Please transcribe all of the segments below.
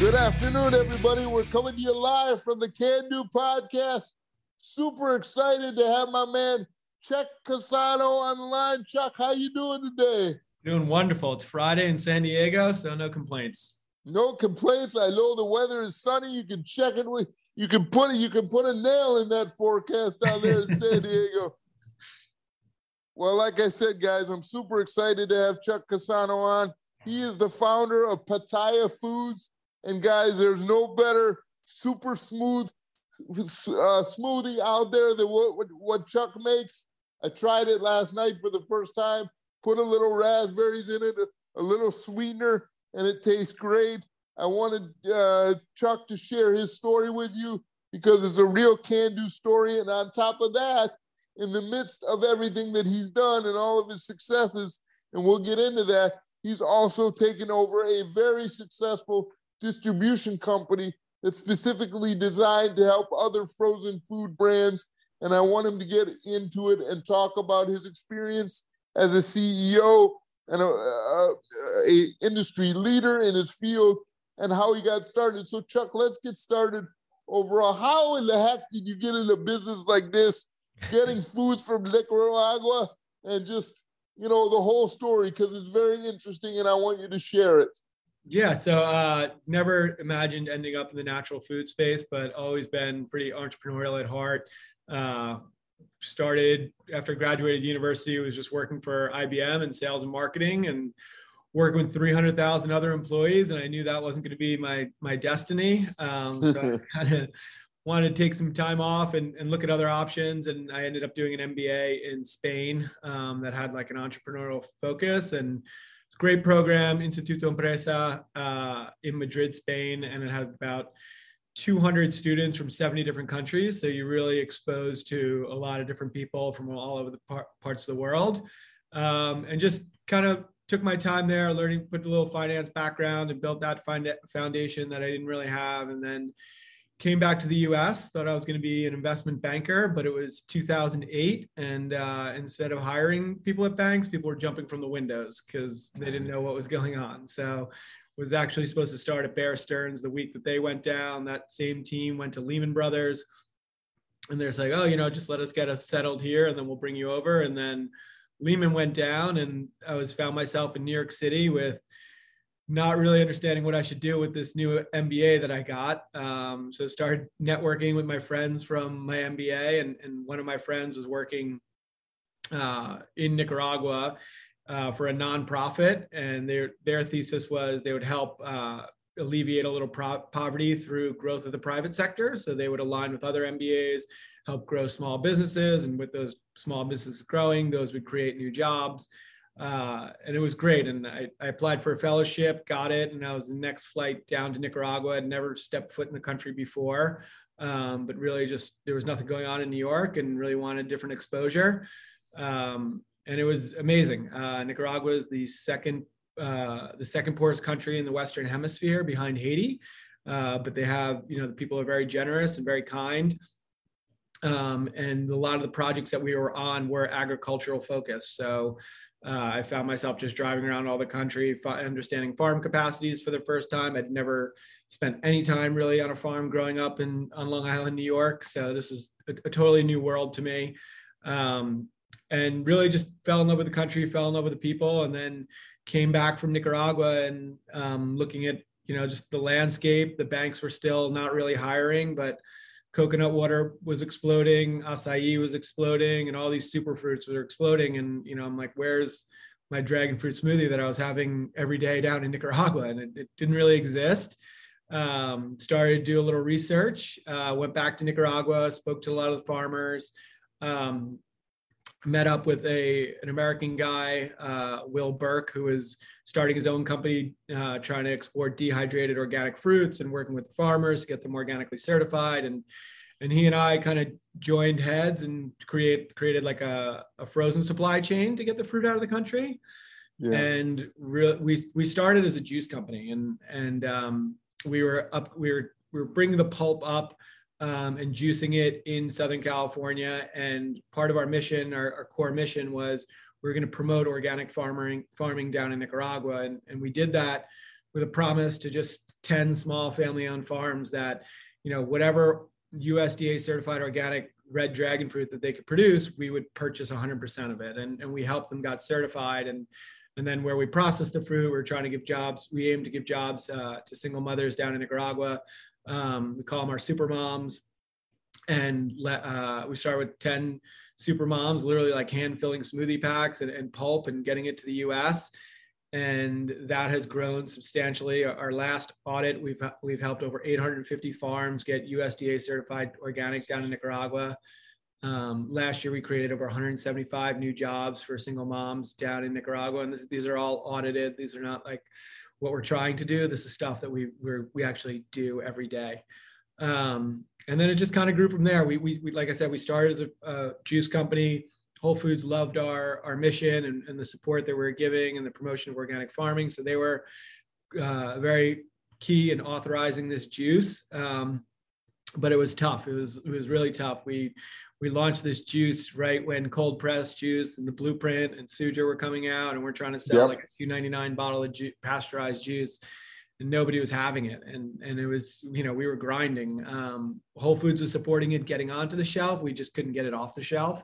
Good afternoon, everybody. We're coming to you live from the Can Do podcast. Super excited to have my man Chuck Casano on the line. Chuck, how you doing today? Doing wonderful. It's Friday in San Diego, so no complaints. No complaints. I know the weather is sunny. You can check it with you can put it, you can put a nail in that forecast down there in San Diego. Well, like I said, guys, I'm super excited to have Chuck Casano on. He is the founder of Pitaya Foods. And guys, there's no better super smooth uh, smoothie out there than what, what, what Chuck makes. I tried it last night for the first time. Put a little raspberries in it, a, little sweetener, and it tastes great. I wanted uh, Chuck to share his story with you because it's a real can do story. And on top of that, in the midst of everything that he's done and all of his successes, and we'll get into that, he's also taken over a very successful distribution company that's specifically designed to help other frozen food brands. And I want him to get into it and talk about his experience as a CEO and a, a, a industry leader in his field and how he got started. So, Chuck, let's get started overall. How in the heck did you get into business like this, getting foods from Nicaragua and just, you know, the whole story? Because it's very interesting and I want you to share it. Yeah, so uh, never imagined ending up in the natural food space, but always been pretty entrepreneurial at heart. Uh, started after graduated university, was just working for IBM in sales and marketing and working with 300,000 other employees. And I knew that wasn't going to be my, my destiny. Um, so I kind of wanted to take some time off and, and look at other options. And I ended up doing an MBA in Spain um, that had like an entrepreneurial focus and great program, Instituto Empresa uh, in Madrid, Spain. And it had about 200 students from 70 different countries. So you're really exposed to a lot of different people from all over the par- parts of the world. Um, and just kind of took my time there, learning, put a little finance background and built that foundation that I didn't really have. And then came back to the US, thought I was going to be an investment banker, but it was 2008. And uh, instead of hiring people at banks, people were jumping from the windows because they didn't know what was going on. So was actually supposed to start at Bear Stearns the week that they went down. That same team went to Lehman Brothers. And they're like, oh, you know, just let us get us settled here and then we'll bring you over. And then Lehman went down and I was found myself in New York City with not really understanding what I should do with this new MBA that I got. Um, so started networking with my friends from my MBA and, and one of my friends was working uh, in Nicaragua uh, for a nonprofit, and their their thesis was they would help uh, alleviate a little pro- poverty through growth of the private sector. So they would align with other MBAs, help grow small businesses, and with those small businesses growing, those would create new jobs. Uh, and it was great. And I, I, applied for a fellowship, got it, and I was the next flight down to Nicaragua. I'd never stepped foot in the country before, um, but really just there was nothing going on in New York, and really wanted different exposure. Um, and it was amazing. Uh, Nicaragua is the second uh, the second poorest country in the Western Hemisphere behind Haiti, uh, but they have you know the people are very generous and very kind. Um, and a lot of the projects that we were on were agricultural focused. So uh, I found myself just driving around all the country, understanding farm capacities for the first time. I'd never spent any time really on a farm growing up in on Long Island, New York. So this is a, a totally new world to me. Um, and really just fell in love with the country, fell in love with the people, and then came back from Nicaragua and um, looking at you know just the landscape. The banks were still not really hiring, but coconut water was exploding, acai was exploding, and all these superfruits were exploding. And you know, I'm like, where's my dragon fruit smoothie that I was having every day down in Nicaragua, and it, it didn't really exist. Um, started to do a little research. Uh, went back to Nicaragua, spoke to a lot of the farmers. Um, met up with a an American guy, uh, Will Burke, who is starting his own company, uh, trying to export dehydrated organic fruits and working with farmers to get them organically certified. And and he and I kind of joined heads and create created like a, a frozen supply chain to get the fruit out of the country. Yeah. And re- we we started as a juice company, and and um, we were up we were we were bringing the pulp up um, and juicing it in Southern California. And part of our mission, our, our core mission was we are going to promote organic farming, farming down in Nicaragua. And, and we did that with a promise to just 10 small family owned farms that, you know, whatever USDA certified organic red dragon fruit that they could produce, we would purchase 100% of it. And, and we helped them got certified. And, and then where we process the fruit, we're trying to give jobs. We aim to give jobs uh, to single mothers down in Nicaragua. Um, we call them our super moms. And uh, we start with 10 super moms, literally like hand filling smoothie packs and, and pulp and getting it to the US and that has grown substantially. Our last audit, we've we've helped over 850 farms get USDA certified organic down in Nicaragua. Um, last year, we created over 175 new jobs for single moms down in Nicaragua, and this, these are all audited. These are not like what we're trying to do. This is stuff that we we we actually do every day. Um, and then it just kind of grew from there. We, we, we, like I said, we started as a, a juice company Whole Foods loved our our mission and, and the support that we are giving and the promotion of organic farming. So they were uh, very key in authorizing this juice. Um, but it was tough. It was it was really tough. We we launched this juice right when cold press juice and the blueprint and Suja were coming out, and we're trying to sell yep. like a two ninety nine bottle of ju- pasteurized juice, and nobody was having it. And and it was you know we were grinding. Um, Whole Foods was supporting it, getting onto the shelf. We just couldn't get it off the shelf.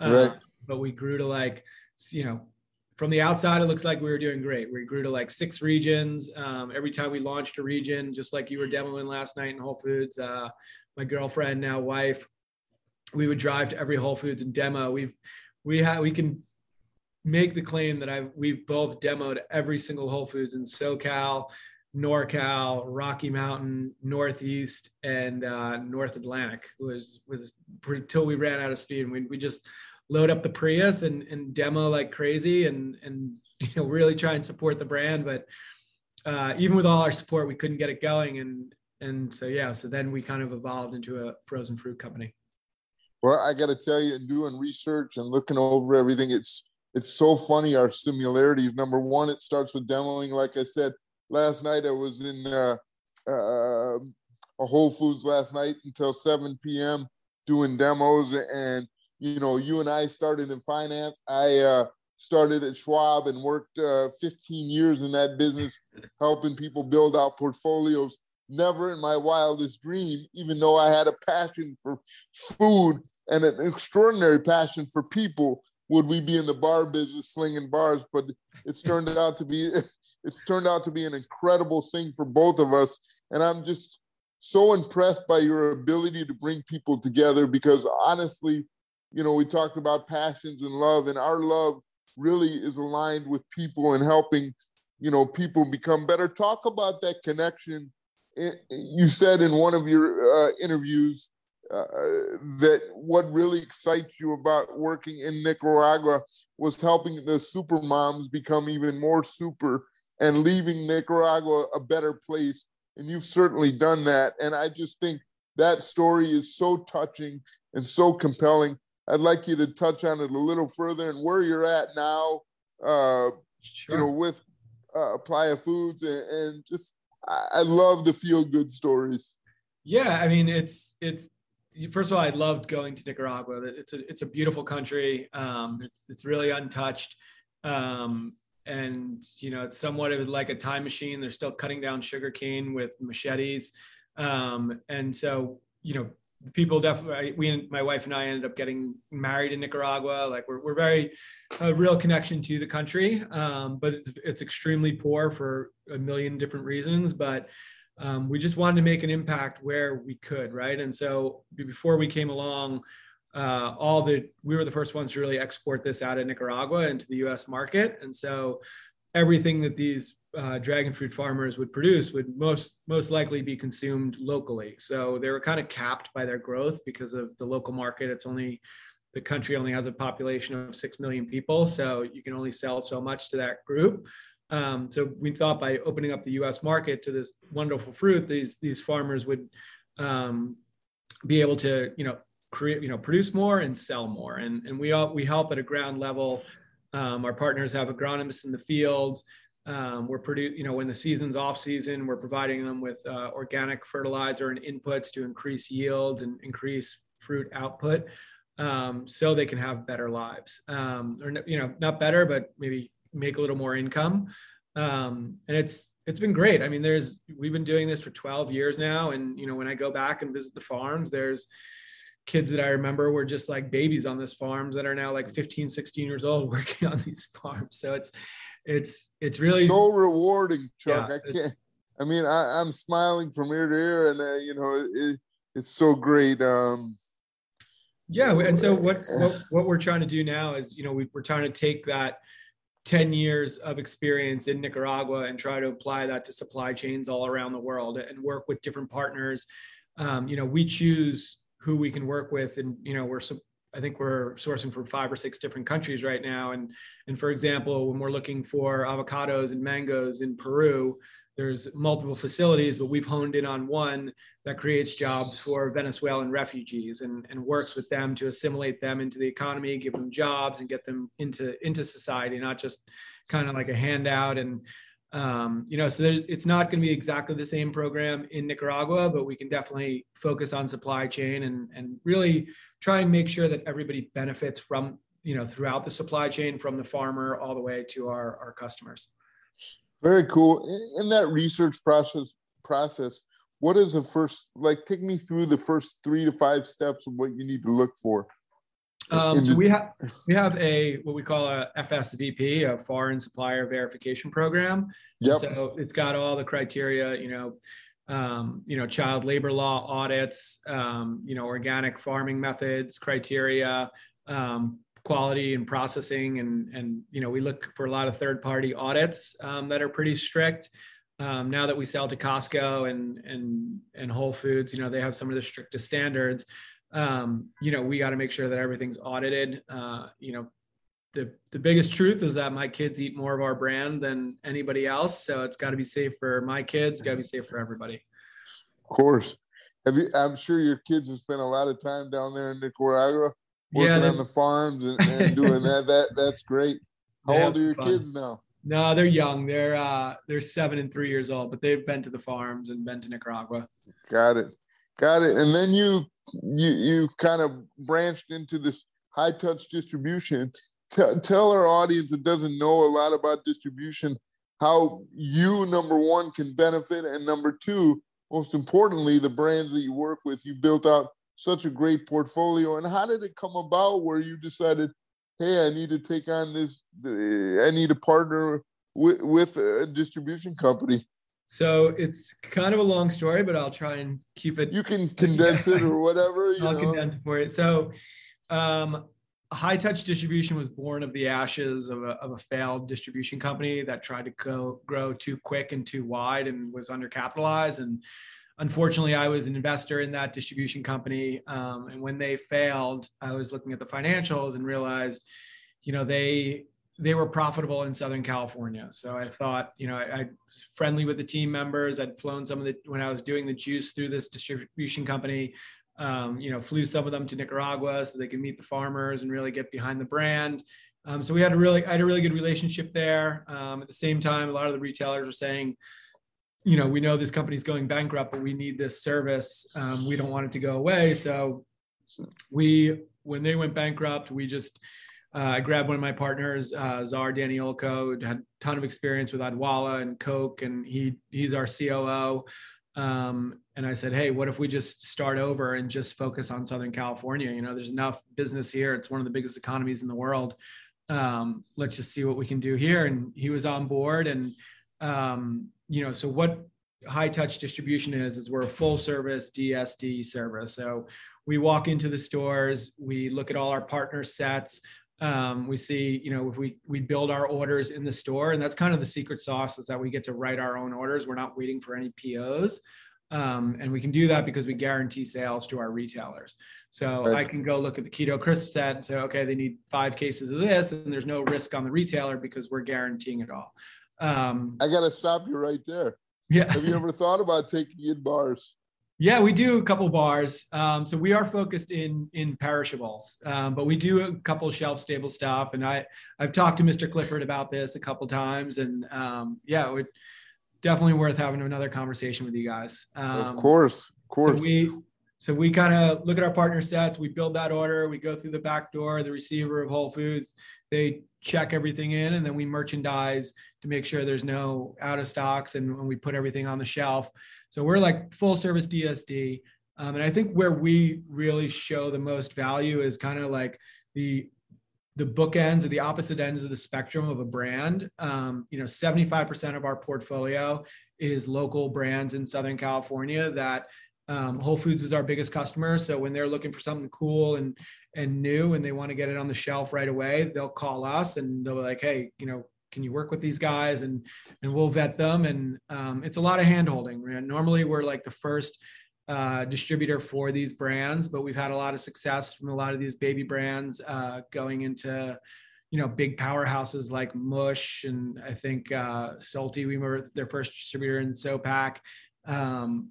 Right. Uh, but we grew to like, you know, from the outside, it looks like we were doing great. We grew to like six regions. Um, every time we launched a region, just like you were demoing last night in Whole Foods, uh, my girlfriend, now wife, we would drive to every Whole Foods and demo. We've, we have, we can make the claim that I've, we've both demoed every single Whole Foods in SoCal, NorCal, Rocky Mountain, Northeast, and uh, North Atlantic was was until we ran out of steam. We we just load up the Prius and, and demo like crazy and and you know really try and support the brand. But uh, even with all our support, we couldn't get it going. And and so yeah, so then we kind of evolved into a frozen fruit company. Well, I got to tell you, in doing research and looking over everything, it's it's so funny our similarities. Number one, it starts with demoing, like I said last night. I was in uh, uh, a Whole Foods last night until 7 p.m. doing demos. And, you know, you and I started in finance. I uh, started at Schwab and worked uh, 15 years in that business, helping people build out portfolios. Never in my wildest dream, even though I had a passion for food and an extraordinary passion for people, would we be in the bar business slinging bars. But it's turned out to be it's turned out to be an incredible thing for both of us. And i'm just so impressed by your ability to bring people together because honestly you know we talked about passions and love and our love really is aligned with people and helping you know people become better. Talk about that connection you said in one of your uh, interviews uh, that what really excites you about working in Nicaragua was helping the super moms become even more super and leaving Nicaragua a better place. And you've certainly done that. And I just think that story is so touching and so compelling. I'd like you to touch on it a little further and where you're at now, uh, sure. you know, with uh, Pitaya Foods and, and just I, love the feel good stories. Yeah, I mean it's it's first of all, I loved going to Nicaragua. It's a it's a beautiful country. Um, it's it's really untouched, um, and you know it's somewhat of like a time machine. They're still cutting down sugar cane with machetes, um, and so you know the people definitely. We my wife and I ended up getting married in Nicaragua. Like we're we're very a real connection to the country, um, but it's it's extremely poor for a million different reasons, but um, we just wanted to make an impact where we could, right? And so before we came along, uh, all the we were the first ones to really export this out of Nicaragua into the U.S. market, and so everything that these uh, dragon fruit farmers would produce would most most likely be consumed locally. So they were kind of capped by their growth because of the local market. It's only the country only has a population of six million people, so you can only sell so much to that group. Um, so we thought by opening up the U.S. market to this wonderful fruit, these these farmers would um, be able to, you know, create, you know, produce more and sell more. And and we all we help at a ground level. Um, our partners have agronomists in the fields. Um, we're produ- you know, when the season's off season, we're providing them with uh, organic fertilizer and inputs to increase yields and increase fruit output, um, so they can have better lives. Um, or you know, not better, but maybe make a little more income. um, and it's it's been great. I mean, there's we've been doing this for 12 years now, and you know when I go back and visit the farms, there's kids that I remember were just like babies on this farms that are now like 15, 16 years old working on these farms. So it's it's it's really so rewarding, Chuck. Yeah, I can't. I mean, I, am smiling from ear to ear, and uh, you know, it, it's so great. Um, yeah, and so what, what what we're trying to do now is, you know, we, we're trying to take that 10 years of experience in Nicaragua and try to apply that to supply chains all around the world and work with different partners. Um, you know, we choose who we can work with, and you know, we're I think we're sourcing from five or six different countries right now. And and for example, when we're looking for avocados and mangoes in Peru, there's multiple facilities, but we've honed in on one that creates jobs for Venezuelan refugees and, and works with them to assimilate them into the economy, give them jobs and get them into, into society, not just kind of like a handout. And, um, you know, so it's not going to be exactly the same program in Nicaragua, but we can definitely focus on supply chain and, and really try and make sure that everybody benefits from, you know, throughout the supply chain from the farmer all the way to our, our customers. Very cool. In that research process, process, what is the first? Like, take me through the first three to five steps of what you need to look for. Um, so we have we have a what we call a FSVP, a Foreign Supplier Verification Program. Yep. So it's got all the criteria, you know, um, you know, child labor law audits, um, you know, organic farming methods criteria, um, quality and processing and and you know we look for a lot of third party audits um, that are pretty strict um, now that we sell to costco and and and whole foods you know they have some of the strictest standards um, you know we got to make sure that everything's audited uh, you know the the biggest truth is that my kids eat more of our brand than anybody else so it's got to be safe for my kids got to be safe for everybody of course have you i'm sure your kids have spent a lot of time down there in nicaragua working yeah, on the farms and, and doing that. That that's great. How old are your fun. kids now? No, they're young. They're uh they're seven and three years old, but they've been to the farms and been to Nicaragua. Got it. Got it. And then you you you kind of branched into this high touch distribution. T- tell our audience that doesn't know a lot about distribution how you number one can benefit and number two most importantly the brands that you work with you built out such a great portfolio. And how did it come about where you decided, hey, I need to take on this, eh, I need to partner with, with a distribution company? So it's kind of a long story, but I'll try and keep it. You can condense it or whatever. I'll know. condense it for you. So, um, high touch distribution was born of the ashes of a, of a failed distribution company that tried to go grow too quick and too wide and was undercapitalized and unfortunately, I was an investor in that distribution company. Um, and when they failed, I was looking at the financials and realized, you know, they they were profitable in Southern California. So I thought, you know, I, I, was friendly with the team members. I'd flown some of the when I was doing the juice through this distribution company. Um, you know, flew some of them to Nicaragua so they could meet the farmers and really get behind the brand. Um, so we had a really, I had a really good relationship there. Um, at the same time, a lot of the retailers were saying, you know, we know this company's going bankrupt, but we need this service. Um, we don't want it to go away. So we, when they went bankrupt, we just, I grabbed one of my partners, uh, Czar Danielko, had a ton of experience with Odwalla and Coke, and he he's our COO. Um, and I said, hey, what if we just start over and just focus on Southern California? You know, there's enough business here. It's one of the biggest economies in the world. Um, let's just see what we can do here. And he was on board, and um, you know, so what high touch distribution is, is we're a full service DSD service. So we walk into the stores, we look at all our partner sets. Um, we see, you know, if we we build our orders in the store, and that's kind of the secret sauce is that we get to write our own orders. We're not waiting for any POs. Um, and we can do that because we guarantee sales to our retailers. So right. I can go look at the keto crisp set and say, okay, they need five cases of this, and there's no risk on the retailer because we're guaranteeing it all. Um, I got to stop you right there. Yeah. Have you ever thought about taking in bars? Yeah, we do a couple bars. Um, so we are focused in in perishables, um, but we do a couple shelf stable stuff. And I I've talked to Mr. Clifford about this a couple times, and um, yeah, it would definitely worth having another conversation with you guys. of um, course, of course. So we so we kind of look at our partner sets, we build that order, we go through the back door, the receiver of Whole Foods, they check everything in, and then we merchandise to make sure there's no out of stocks, and when we put everything on the shelf. So we're like full service DSD. Um, and I think where we really show the most value is kind of like the the bookends or the opposite ends of the spectrum of a brand. Um, you know, 75% of our portfolio is local brands in Southern California that um, Whole Foods is our biggest customer. So when they're looking for something cool and and new and they want to get it on the shelf right away, they'll call us and they'll be like, hey, you know, can you work with these guys and and we'll vet them. And um, it's a lot of hand holding. Normally we're like the first uh, distributor for these brands, but we've had a lot of success from a lot of these baby brands uh, going into, you know, big powerhouses like Mush and I think uh, Salty. We were their first distributor in SOPAC. Um,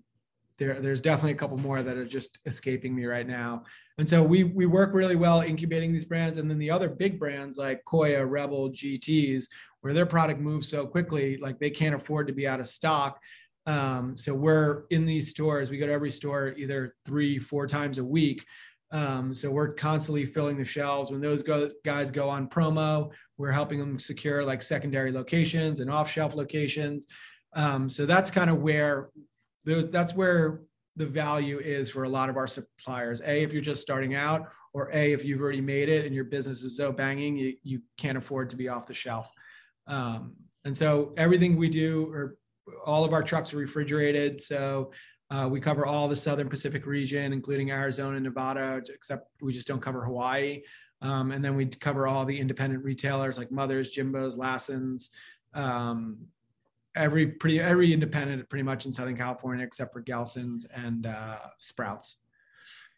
there, there's definitely a couple more that are just escaping me right now. And so we we work really well incubating these brands, and then the other big brands like Koia, Rebel, GTS, where their product moves so quickly, like they can't afford to be out of stock. Um, so we're in these stores. We go to every store either three, four times a week. Um, so we're constantly filling the shelves. When those go, guys go on promo, we're helping them secure like secondary locations and off-shelf locations. Um, so that's kind of where those. That's where the value is for a lot of our suppliers. A, if you're just starting out, or A, if you've already made it and your business is so banging, you, you can't afford to be off the shelf. Um, and so everything we do, or all of our trucks are refrigerated. So uh, we cover all the Southern Pacific region, including Arizona, and Nevada, except we just don't cover Hawaii. Um, and then we cover all the independent retailers like Mothers, Jimbo's, Lassen's, um, every pretty every independent pretty much in Southern California except for Gelson's and uh, Sprouts.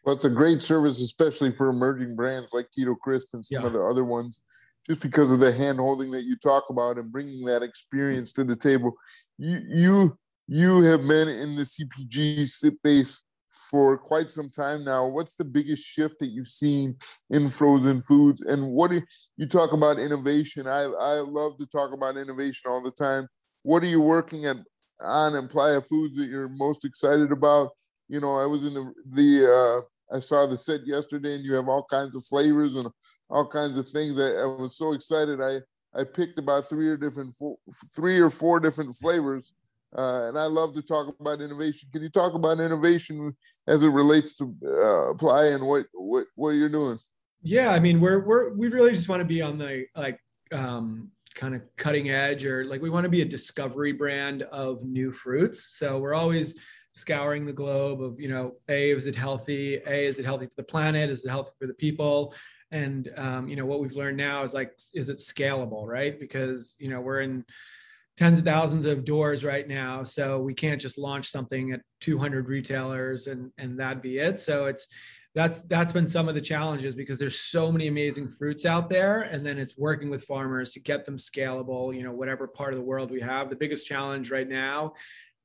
Well, it's a great service, especially for emerging brands like Keto Crisp and some yeah. of the other ones just because of the hand holding that you talk about and bringing that experience to the table. You you you have been in the CPG space for quite some time now. What's the biggest shift that you've seen in frozen foods? And what do you, you talk about innovation? I I love to talk about innovation all the time. What are you working at on and Pitaya Foods that you're most excited about? You know, I was in the the uh, I saw the set yesterday, and you have all kinds of flavors and all kinds of things. I, I was so excited. I I picked about three or different four, three or four different flavors, uh, and I love to talk about innovation. Can you talk about innovation as it relates to uh, apply and what what what you're doing? Yeah, I mean, we're we're we really just want to be on the like um, kind of cutting edge, or like we want to be a discovery brand of new fruits. So we're always scouring the globe of you know a is it healthy? A is it healthy for the planet? Is it healthy for the people? And um, you know what we've learned now is like is it scalable right? Because you know we're in tens of thousands of doors right now so we can't just launch something at 200 retailers and and that be it. So it's that's that's been some of the challenges because there's so many amazing fruits out there and then it's working with farmers to get them scalable you know whatever part of the world we have. The biggest challenge right now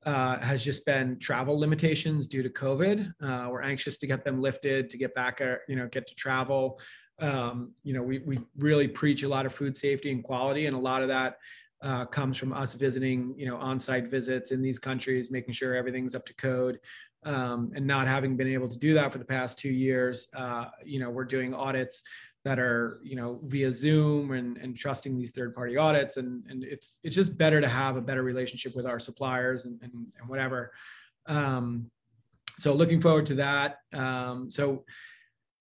uh, has just been travel limitations due to COVID. Uh, we're anxious to get them lifted, to get back, uh, you know, get to travel. Um, you know, we, we really preach a lot of food safety and quality, and a lot of that uh, comes from us visiting, you know, on-site visits in these countries, making sure everything's up to code. Um, and not having been able to do that for the past two years, uh, you know, we're doing audits that are you know via zoom and, and trusting these third party audits. And, and it's it's just better to have a better relationship with our suppliers and, and, and whatever. Um, so looking forward to that. Um, so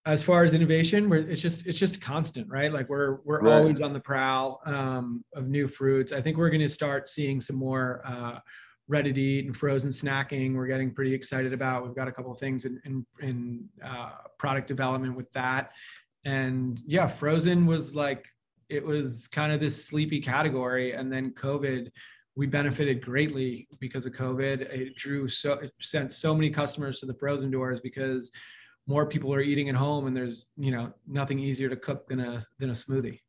as far as innovation we're, it's just it's just constant right? Like we're we're right. always on the prowl um, of new fruits. I think we're going to start seeing some more uh, ready to eat and frozen snacking. We're getting pretty excited about we've got a couple of things in in, in uh, product development with that and yeah frozen was like it was kind of this sleepy category. And then covid we benefited greatly because of covid. It drew so it sent so many customers to the frozen doors because more people are eating at home and there's you know nothing easier to cook than a than a smoothie.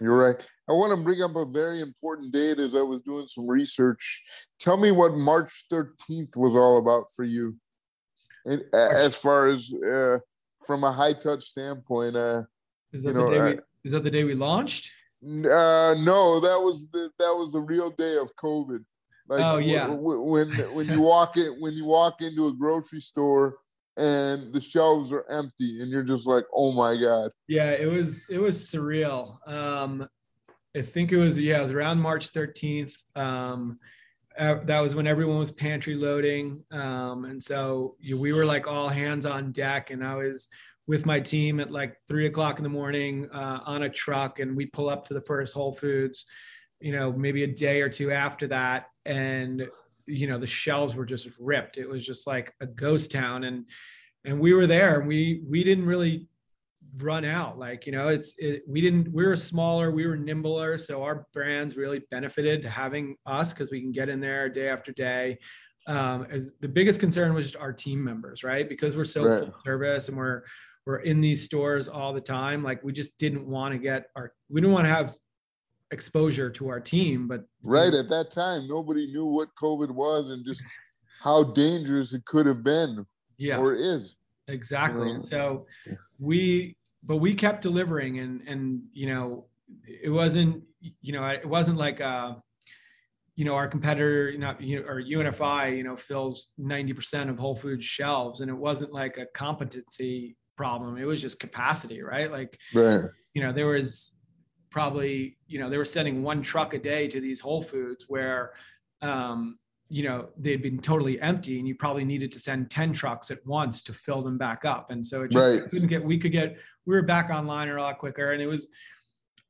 You're right. I want to bring up a very important date as i was doing some research. Tell me what march 13th was all about for you. And, as far as uh, from a high touch standpoint. Uh, is that, know, the, day we, is that the day we launched? Uh, no, that was the, that was the real day of COVID. Like, oh yeah. When when, when you walk in when you walk into a grocery store and the shelves are empty and you're just like oh my god yeah it was it was surreal um i think it was yeah it was around march 13th um uh, that was when everyone was pantry loading um and so you we were like all hands on deck and i was with my team at like three o'clock in the morning uh, on a truck and we pull up to the first whole foods you know maybe a day or two after that and you know the shelves were just ripped. It was just like a ghost town and and we were there and we we didn't really run out like you know it's it, we didn't we were smaller we were nimbler so our brands really benefited having us because we can get in there day after day um, as the biggest concern was just our team members right because we're so right. full service and we're we're in these stores all the time like we just didn't want to get our we didn't want to have exposure to our team. But right at that time, nobody knew what COVID was and just how dangerous it could have been. Yeah. Or is. Exactly. So we but we kept delivering and and you know it wasn't you know it wasn't like uh you know our competitor you know you know, or UNFI you know fills 90% of Whole Foods shelves. And it wasn't like a competency problem. It was just capacity right? Like right. you know there was probably you know they were sending one truck a day to these whole foods where um, you know they'd been totally empty and you probably needed to send 10 trucks at once to fill them back up and so it just right. couldn't get we could get we were back online a lot quicker and it was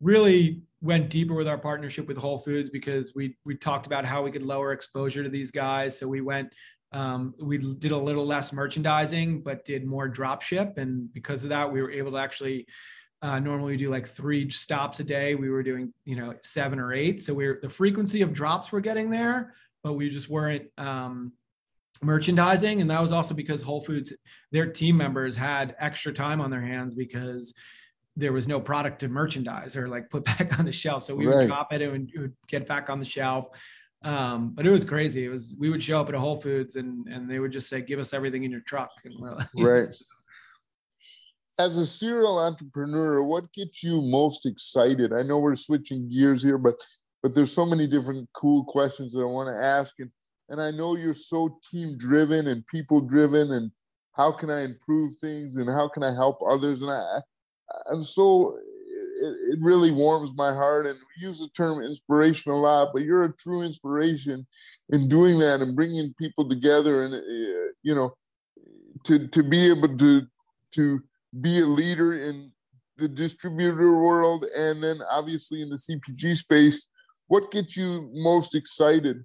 really went deeper with our partnership with whole foods because we we talked about how we could lower exposure to these guys so we went um, we did a little less merchandising but did more drop ship and because of that we were able to actually uh, normally we do like three stops a day. We were doing, you know, seven or eight. So we're the frequency of drops we're getting there, but we just weren't um, merchandising. And that was also because Whole Foods, their team members had extra time on their hands because there was no product to merchandise or like put back on the shelf. So we right. would drop it and it would get back on the shelf. Um, but it was crazy. It was we would show up at a Whole Foods and and they would just say, "Give us everything in your truck." And we're like, right as a serial entrepreneur, what gets you most excited? I know we're switching gears here, but but there's so many different cool questions that I want to ask, and and I know you're so team driven and people driven, and how can I improve things and how can I help others? And I I'm so it, it really warms my heart, and we use the term inspiration a lot, but you're a true inspiration in doing that and bringing people together, and uh, you know to to be able to to be a leader in the distributor world and then obviously in the CPG space. What gets you most excited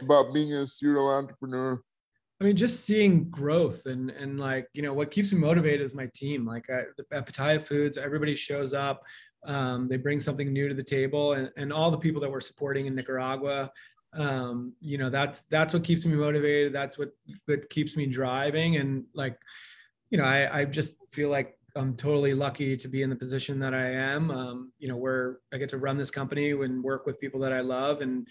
about being a serial entrepreneur? I mean, just seeing growth and and like you know what keeps me motivated is my team. Like at, at Pitaya Foods, everybody shows up. Um, they bring something new to the table, and, and all the people that we're supporting in Nicaragua. Um, you know that's that's what keeps me motivated. That's what what keeps me driving. And like, you know, I, I just feel like I'm totally lucky to be in the position that I am. Um, you know, where I get to run this company and work with people that I love. And,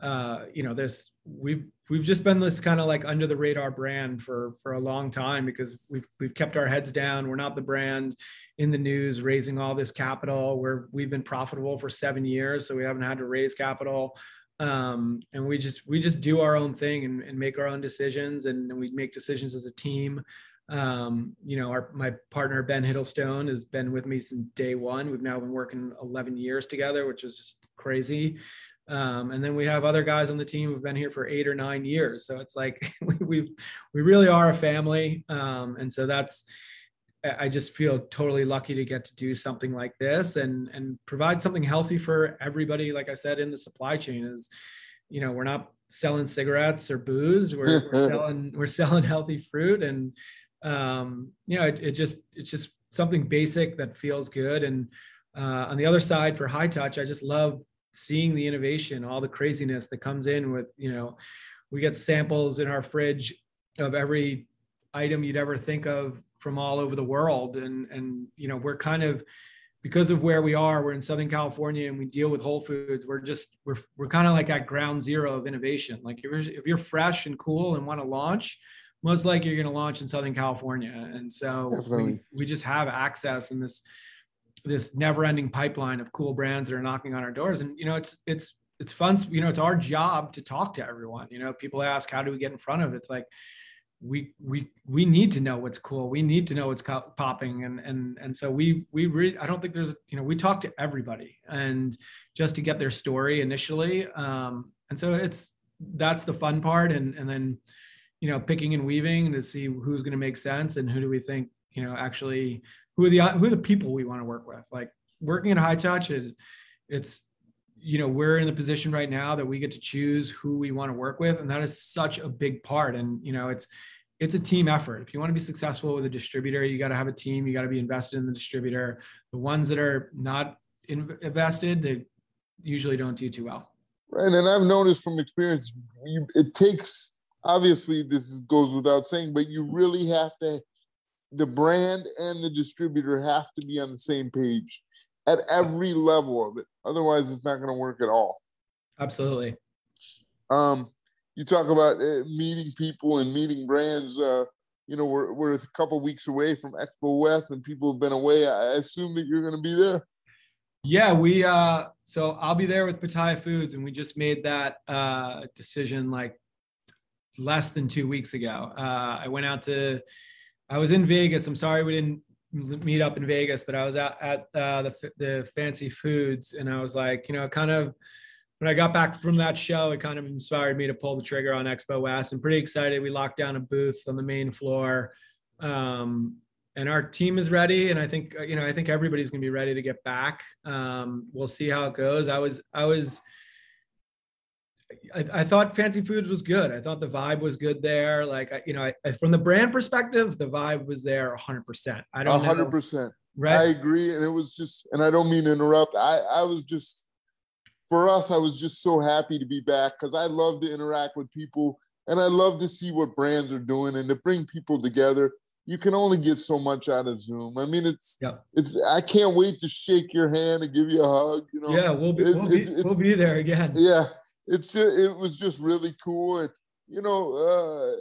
uh, you know, there's, we've, we've just been this kind of like under the radar brand for, for a long time because we've, we've kept our heads down. We're not the brand in the news raising all this capital where we've been profitable for seven years. So we haven't had to raise capital um, and we just we just do our own thing and, and make our own decisions and, and, we make decisions as a team um, you know, our my partner Ben Hiddlestone has been with me since day one. We've now been working 11 years together, which is just crazy. Um, and then we have other guys on the team who've been here for eight or nine years. So it's like we we we really are a family. Um, and so that's I just feel totally lucky to get to do something like this and and provide something healthy for everybody. Like I said, in the supply chain is, you know, we're not selling cigarettes or booze. We're, we're selling we're selling healthy fruit and um, you know, it, it just it's just something basic that feels good. And uh, on the other side, for high touch, I just love seeing the innovation, all the craziness that comes in with you know, we get samples in our fridge of every item you'd ever think of from all over the world, and and you know, we're kind of because of where we are, we're in Southern California and we deal with Whole Foods. We're just we're we're kind of like at ground zero of innovation. Like if you're if you're fresh and cool and want to launch, most likely you're going to launch in Southern California. And so we, we just have access in this this never-ending pipeline of cool brands that are knocking on our doors. And you know, it's it's it's fun. You know, it's our job to talk to everyone. You know, people ask, how do we get in front of it? It's like we we we need to know what's cool. We need to know what's co- popping, and and and so we we re- I don't think there's you know we talk to everybody and just to get their story initially, um, and so it's that's the fun part, and and then you know picking and weaving to see who's going to make sense and who do we think you know actually who are the who are the people we want to work with. Like working at High Touch is it's you know we're in the position right now that we get to choose who we want to work with and that is such a big part and you know it's it's a team effort. If you want to be successful with a distributor, you got to have a team. You got to be invested in the distributor. The ones that are not in, invested, they usually don't do too well. Right, and I've noticed from experience, it takes obviously this goes without saying, but you really have to. The brand and the distributor have to be on the same page at every level of it. Otherwise, it's not going to work at all. Absolutely. Um, you talk about uh, meeting people and meeting brands. Uh, you know, we're we're a couple weeks away from Expo West, and people have been away. I assume that you're going to be there. Yeah, we. Uh, so I'll be there with Pitaya Foods, and we just made that uh, decision like less than two weeks ago. Uh, I went out to. I was in Vegas. I'm sorry we didn't meet up in Vegas, but I was out at uh, the the Fancy Foods, and I was like, you know, kind of when I got back from that show, it kind of inspired me to pull the trigger on Expo West. I'm pretty excited. We locked down a booth on the main floor. Um, and our team is ready. And I think, you know, I think everybody's going to be ready to get back. Um, we'll see how it goes. I was, I was, I, I, thought Fancy Foods was good. I thought the vibe was good there. Like, I, you know, I, from the brand perspective, the vibe was there 100%. I don't 100%. Know. Right. I agree. And it was just, and I don't mean to interrupt. I, I was just for us, I was just so happy to be back because I love to interact with people and I love to see what brands are doing and to bring people together. You can only get so much out of Zoom. I mean, it's yeah. it's. I can't wait to shake your hand and give you a hug. You know. Yeah, we'll be it, we'll, be we'll be there again. Yeah, it's just it was just really cool and you know, uh,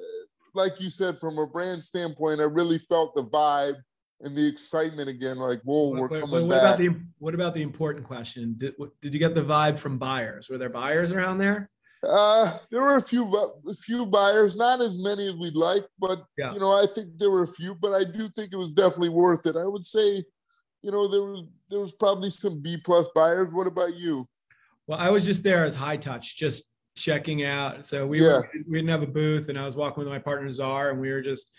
like you said, from a brand standpoint, I really felt the vibe and the excitement again. Like, whoa, we're wait, coming wait, what back. About the, what about the important question? Did, did you get the vibe from buyers? Were there buyers around there? Uh, there were a few, a few buyers, not as many as we'd like, but yeah. you know, I think there were a few. But I do think it was definitely worth it. I would say, you know, there was there was probably some B plus buyers. What about you? Well, I was just there as high touch, just checking out. So we yeah. were, we didn't have a booth, and I was walking with my partner Czar, and we were just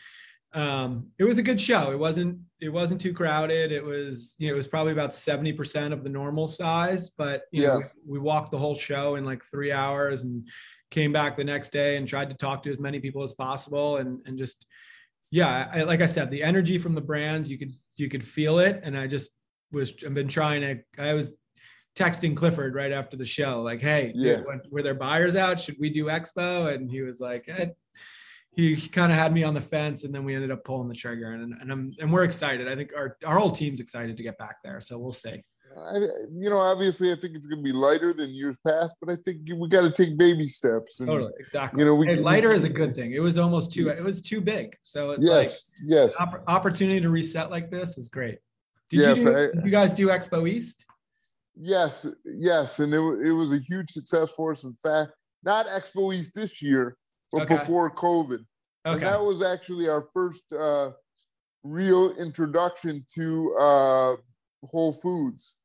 um, it was a good show. It wasn't it wasn't too crowded. It was you know it was probably about seventy percent of the normal size, but you yeah. know we, we, walked the whole show in like three hours and came back the next day and tried to talk to as many people as possible and and just yeah I, like I said the energy from the brands you could you could feel it and I just was I've been trying to I was texting Clifford right after the show like hey yeah. dude, were there buyers out should we do expo and he was like eh, he, he kind of had me on the fence and then we ended up pulling the trigger and, and I'm and we're excited. I think our our whole team's excited to get back there. So we'll see. I, you know, obviously, I think it's going to be lighter than years past, but I think we got to take baby steps. And, totally, exactly. You know, we, hey, lighter is a good thing. It was almost too. It was too big, so it's yes, like yes. Opp- opportunity to reset like this is great. Did yes, you, do, I, did you guys do Expo East? Yes, yes, and it, it was a huge success for us. In fact, not Expo East this year, but okay. before COVID. Okay. And that was actually our first uh, real introduction to uh, Whole Foods.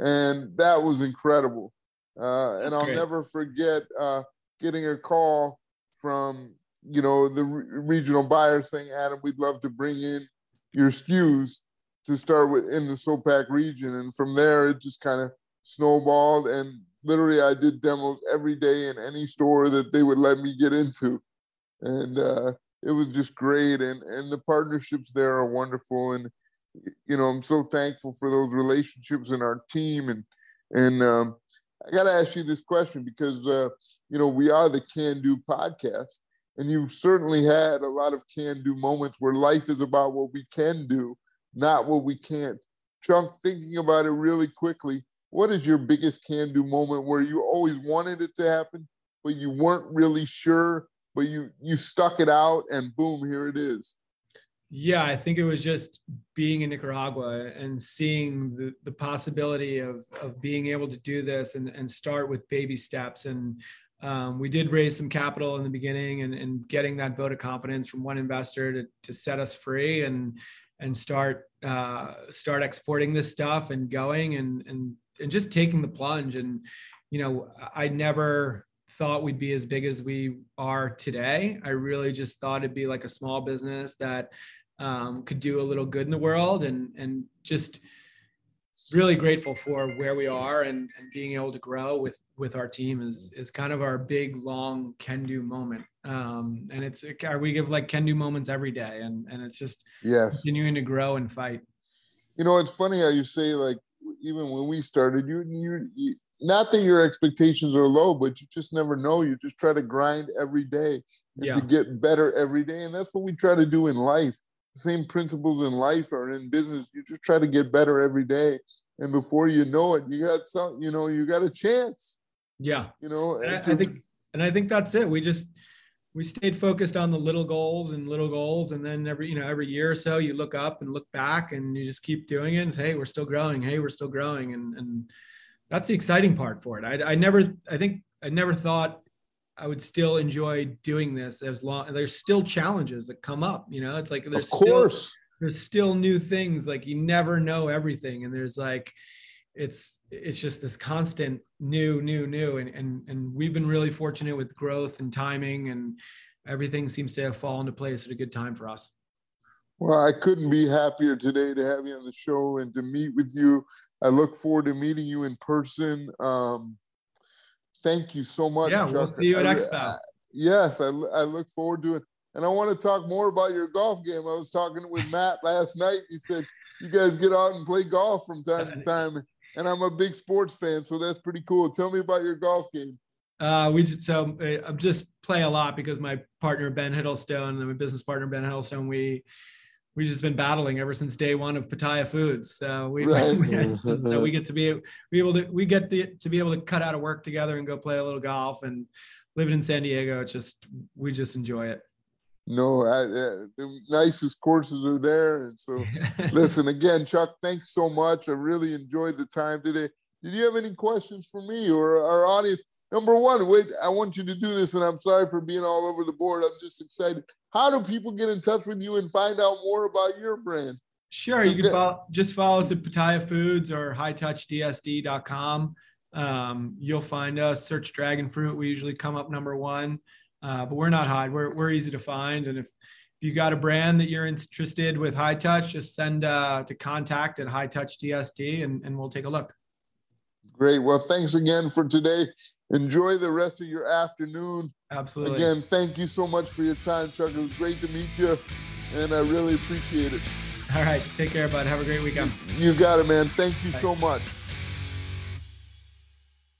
And that was incredible. Uh, and I'll never forget uh, getting a call from, you know, the re- regional buyer saying, Adam, we'd love to bring in your SKUs to start with in the SOPAC region. And from there, it just kind of snowballed. And literally, I did demos every day in any store that they would let me get into and uh, it was just great. And and the partnerships there are wonderful, and you know I'm so thankful for those relationships in our team. And and um, I got to ask you this question because uh, you know we are the Can Do podcast, and you've certainly had a lot of can do moments where life is about what we can do, not what we can't. Chuck, thinking about it really quickly, what is your biggest can do moment where you always wanted it to happen, but you weren't really sure but you you stuck it out and boom here it is? Yeah i think it was just being in nicaragua and seeing the, the possibility of of being able to do this and, and start with baby steps. And um, we did raise some capital in the beginning and, and getting that vote of confidence from one investor to, to set us free. And and start uh, start exporting this stuff and going and and and just taking the plunge and you know I never thought we'd be as big as we are today. I really just thought it'd be like a small business that um, could do a little good in the world and and just really grateful for where we are and, and being able to grow with with our team is is kind of our big long can do moment. Um and it's we give like can do moments every day and and it's just yes. continuing to grow and fight. You know it's funny how you say like even when we started you you, you not that your expectations are low but you just never know. You just try to grind every day. And yeah. to get better every day and that's what we try to do in life. The same principles in life are in business you just try to get better every day. And before you know it you got some you know you got a chance yeah. You know, and I, I think and I think that's it. We just we stayed focused on the little goals and little goals. And then every you know every year or so you look up and look back and you just keep doing it and say hey we're still growing. Hey we're still growing. And and that's the exciting part for it. I, I never i think i never thought i would still enjoy doing this as long there's still challenges that come up you know? It's like there's of course. still, there's still new things. Like you never know everything. And there's like it's it's just this constant new new new. And and and we've been really fortunate with growth and timing and everything seems to have fallen into place at a good time for us. Well i couldn't be happier today to have you on the show and to meet with you. I look forward to meeting you in person. Um, thank you so much yeah Chuck. we'll see you at I, expo. I, yes I, I look forward to it. And i want to talk more about your golf game. I was talking with matt last night. He said you guys get out and play golf from time to time and I'm a big sports fan, so that's pretty cool. Tell me about your golf game. Uh, we just so uh, I'm just play a lot because my partner Ben Hiddlestone and my business partner Ben Hiddlestone we we just been battling ever since day one of Pitaya Foods. So we, right. we so, we get to be be able to we get the, to be able to cut out of work together and go play a little golf and living in San Diego. It's just we just enjoy it. No, I, uh, the nicest courses are there. And so, listen again, Chuck. Thanks so much. I really enjoyed the time today. Did you have any questions for me or our audience? Number one, wait, I want you to do this, and I'm sorry for being all over the board. I'm just excited. How do people get in touch with you and find out more about your brand? Sure, you can follow, just follow us at Pitaya Foods or hightouchdsd.com. Um, you'll find us. Search Dragon Fruit. We usually come up number one. Uh, but we're not hide. We're, we're easy to find. And if, if you got a brand that you're interested with high touch, just send uh, to contact at high touch DSD and, and we'll take a look. Great. Well, thanks again for today. Enjoy the rest of your afternoon. Absolutely. Again, thank you so much for your time, Chuck. It was great to meet you, and I really appreciate it. All right. Take care, bud. Have a great weekend. You got it, man. Thank you Bye. so much.